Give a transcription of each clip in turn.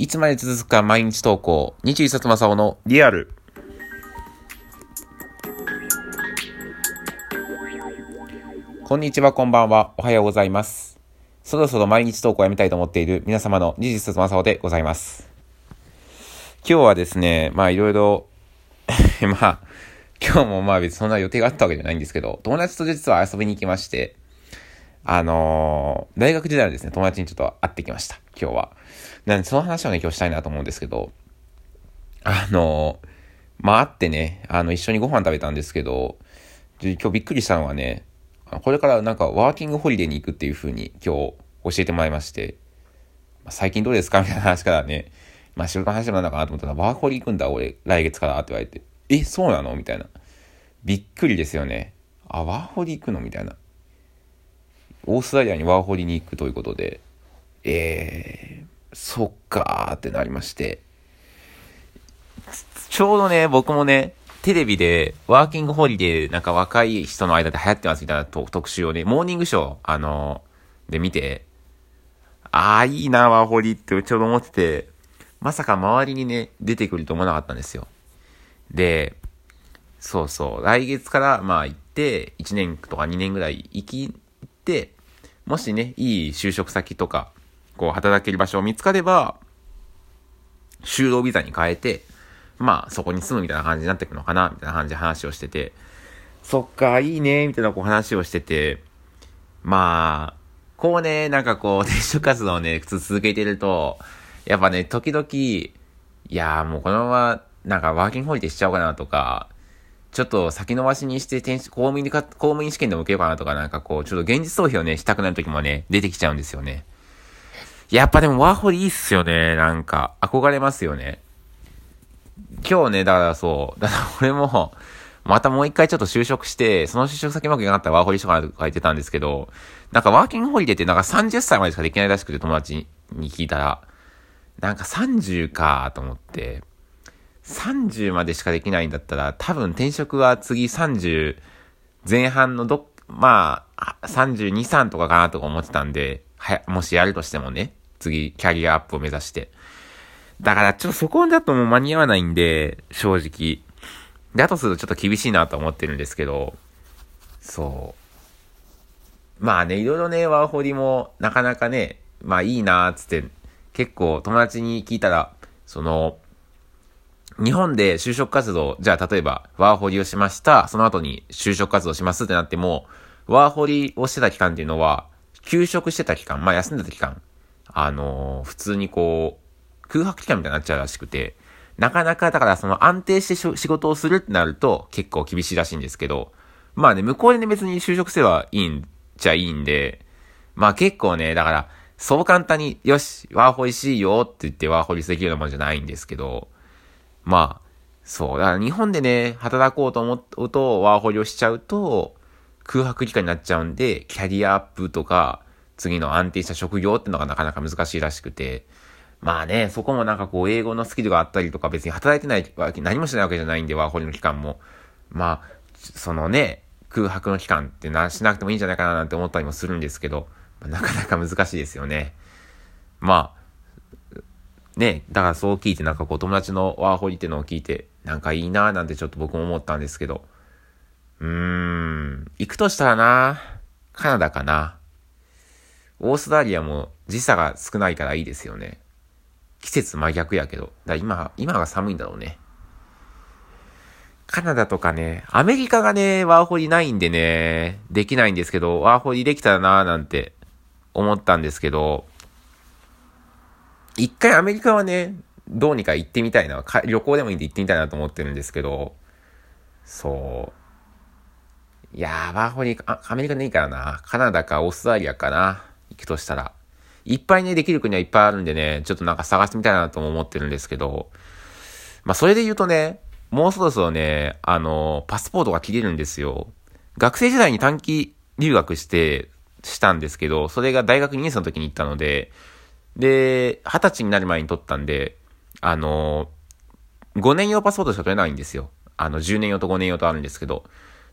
いつまで続くか毎日投稿、日一冊正雄のリアル。こんにちは、こんばんは、おはようございます。そろそろ毎日投稿をやめたいと思っている皆様の日一冊正雄でございます。今日はですね、まあいろいろ まあ、今日もまあ別にそんな予定があったわけじゃないんですけど、友達と実は遊びに行きまして、あのー、大学時代のですね、友達にちょっと会ってきました、今日は。なんで、その話をね、今日したいなと思うんですけど、あのー、まあ、会ってね、あの、一緒にご飯食べたんですけど、今日びっくりしたのはね、これからなんかワーキングホリデーに行くっていう風に今日教えてもらいまして、まあ、最近どうですかみたいな話からね、まあ仕事の話もなんだかなと思ったら、ワーホリ行くんだ俺、来月からって言われて、え、そうなのみたいな。びっくりですよね。あ、ワーホリ行くのみたいな。オーストラリアにワーホリに行くということで、えー、そっかーってなりまして、ちょうどね、僕もね、テレビで、ワーキングホリデー、なんか若い人の間で流行ってますみたいな特集をね、モーニングショー、あのー、で見て、ああ、いいな、ワーホリってちょうど思ってて、まさか周りにね、出てくると思わなかったんですよ。で、そうそう、来月からまあ行って、1年とか2年ぐらい行き、もしね、いい就職先とか、こう働ける場所を見つかれば、就労ビザに変えて、まあそこに住むみたいな感じになってくのかな、みたいな感じで話をしてて、そっか、いいね、みたいなこう話をしてて、まあ、こうね、なんかこう、転職活動をね、普通続けてると、やっぱね、時々、いやーもうこのまま、なんかワーキングホリデーしちゃおうかなとか、ちょっと先延ばしにして転公務員でか、公務員試験でも受けようかなとか、なんかこう、ちょっと現実逃避をね、したくなる時もね、出てきちゃうんですよね。やっぱでもワーホリいいっすよね、なんか。憧れますよね。今日ね、だからそう、だから俺も、またもう一回ちょっと就職して、その就職先うまくいかなかったらワーホリしようかなとか言ってたんですけど、なんかワーキングホリデーってなんか30歳までしかできないらしくて友達に聞いたら、なんか30かと思って、30までしかできないんだったら、多分転職は次30前半のど、まあ、32、3とかかなとか思ってたんで、はもしやるとしてもね、次、キャリアアップを目指して。だから、ちょっとそこだともう間に合わないんで、正直。だとするとちょっと厳しいなと思ってるんですけど、そう。まあね、いろいろね、ワーホリもなかなかね、まあいいなーつって、結構友達に聞いたら、その、日本で就職活動、じゃあ例えば、ワーホリをしました、その後に就職活動しますってなっても、ワーホリをしてた期間っていうのは、休職してた期間、まあ休んでた期間、あのー、普通にこう、空白期間みたいになっちゃうらしくて、なかなかだからその安定して仕事をするってなると結構厳しいらしいんですけど、まあね、向こうでね別に就職せはいいんじゃいいんで、まあ結構ね、だから、そう簡単に、よし、ワーホリしいよって言ってワーホリできるようなものじゃないんですけど、まあ、そう。だから日本でね、働こうと思うと、ワーホリをしちゃうと、空白期間になっちゃうんで、キャリアアップとか、次の安定した職業ってのがなかなか難しいらしくて、まあね、そこもなんかこう、英語のスキルがあったりとか、別に働いてないわけ、何もしないわけじゃないんで、ワーホリの期間も。まあ、そのね、空白の期間ってな、しなくてもいいんじゃないかななんて思ったりもするんですけど、なかなか難しいですよね。まあ、ね、だからそう聞いてなんかこう友達のワーホリってのを聞いて、なんかいいなーなんてちょっと僕も思ったんですけど、うーん、行くとしたらな、カナダかな。オーストラリアも時差が少ないからいいですよね。季節真逆やけど。だ今、今が寒いんだろうね。カナダとかね、アメリカがね、ワーホリないんでね、できないんですけど、ワーホリできたらなーなんて思ったんですけど、一回アメリカはね、どうにか行ってみたいな、旅行でもいいんで行ってみたいなと思ってるんですけど、そう。いやー、ワーホリ、あ、アメリカでいいからな。カナダかオーストラリアかな。行くとしたら。いっぱいね、できる国はいっぱいあるんでね、ちょっとなんか探してみたいなとも思ってるんですけど、まあ、それで言うとね、もうそろそろね、あの、パスポートが切れるんですよ。学生時代に短期留学して、したんですけど、それが大学2年生の時に行ったので、で、20歳になる前に取ったんで、あのー、5年用パスポートしか取れないんですよ。あの、10年用と5年用とあるんですけど。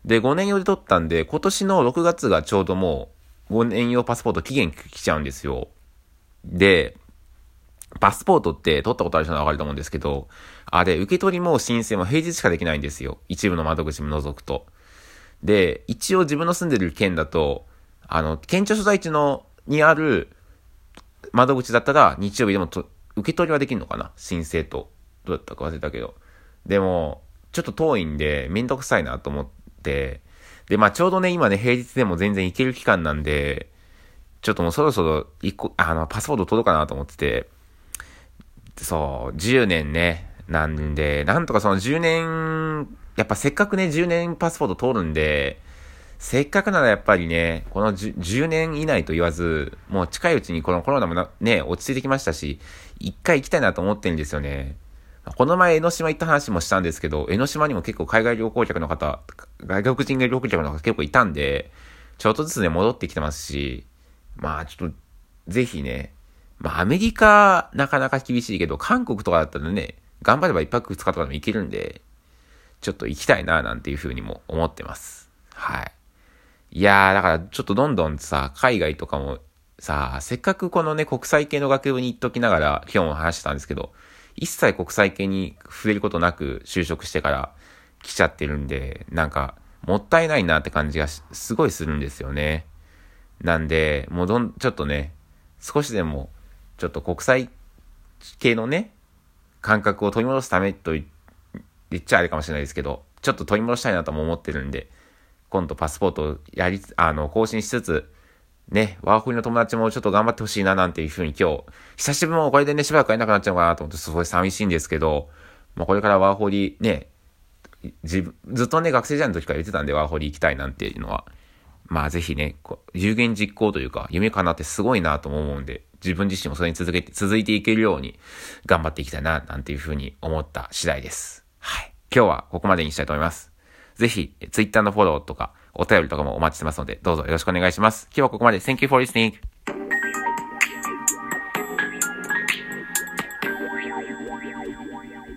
で、5年用で取ったんで、今年の6月がちょうどもう、5年用パスポート期限来ちゃうんですよ。で、パスポートって取ったことある人はわかると思うんですけど、あれ、受け取りも申請も平日しかできないんですよ。一部の窓口も除くと。で、一応自分の住んでる県だと、あの、県庁所在地の、にある窓口だったら日曜日でもと受け取りはできるのかな？申請と。どうだったか忘れたけど。でも、ちょっと遠いんで、めんどくさいなと思って、で、まあちょうどね、今ね、平日でも全然行ける期間なんで、ちょっともうそろそろ一個、あの、パスポート取ろうかなと思ってて、そう、10年ね、なんで、なんとかその10年、やっぱせっかくね、10年パスポート取るんで、せっかくならやっぱりね、この 10, 10, 年以内と言わず、もう近いうちにこのコロナもね、落ち着いてきましたし、一回行きたいなと思ってるんですよね。この前江ノ島行った話もしたんですけど、江ノ島にも結構海外旅行客の方、外国人旅行客の方結構いたんで、ちょっとずつね、戻ってきてますし、まあちょっと、ぜひね、まあアメリカなかなか厳しいけど、韓国とかだったらね、頑張れば一泊二日とかでも行けるんで、ちょっと行きたいななんていうふうにも思ってます。はい。いやー、だからちょっとどんどんさ、海外とかもさあ、せっかくこのね、国際系の学部に行っときながら、今日も話してたんですけど、一切国際系に触れることなく就職してから来ちゃってるんで、なんか、もったいないなって感じがすごいするんですよね。なんで、もうどん、ちょっとね、少しでも、ちょっと国際系のね、感覚を取り戻すためと言っちゃあれかもしれないですけど、ちょっと取り戻したいなとも思ってるんで、今度パスポートやり、あの、更新しつつ、ね、ワーホリの友達もちょっと頑張ってほしいななんていうふうに今日、久しぶりもこれでね、しばらく会えなくなっちゃうかなと思ってすごい寂しいんですけど、まあこれからワーホリね、自分、ずっとね、学生時代の時から言ってたんでワーホリ行きたいなんていうのは、まあぜひね、こう有言実行というか、夢かなってすごいなと思うんで、自分自身もそれに続けて、続いていけるように頑張っていきたいな、なんていうふうに思った次第です。はい。今日はここまでにしたいと思います。ぜひ、Twitter のフォローとか、お便りとかもお待ちしてますので、どうぞよろしくお願いします。今日はここまで。Thank you for listening.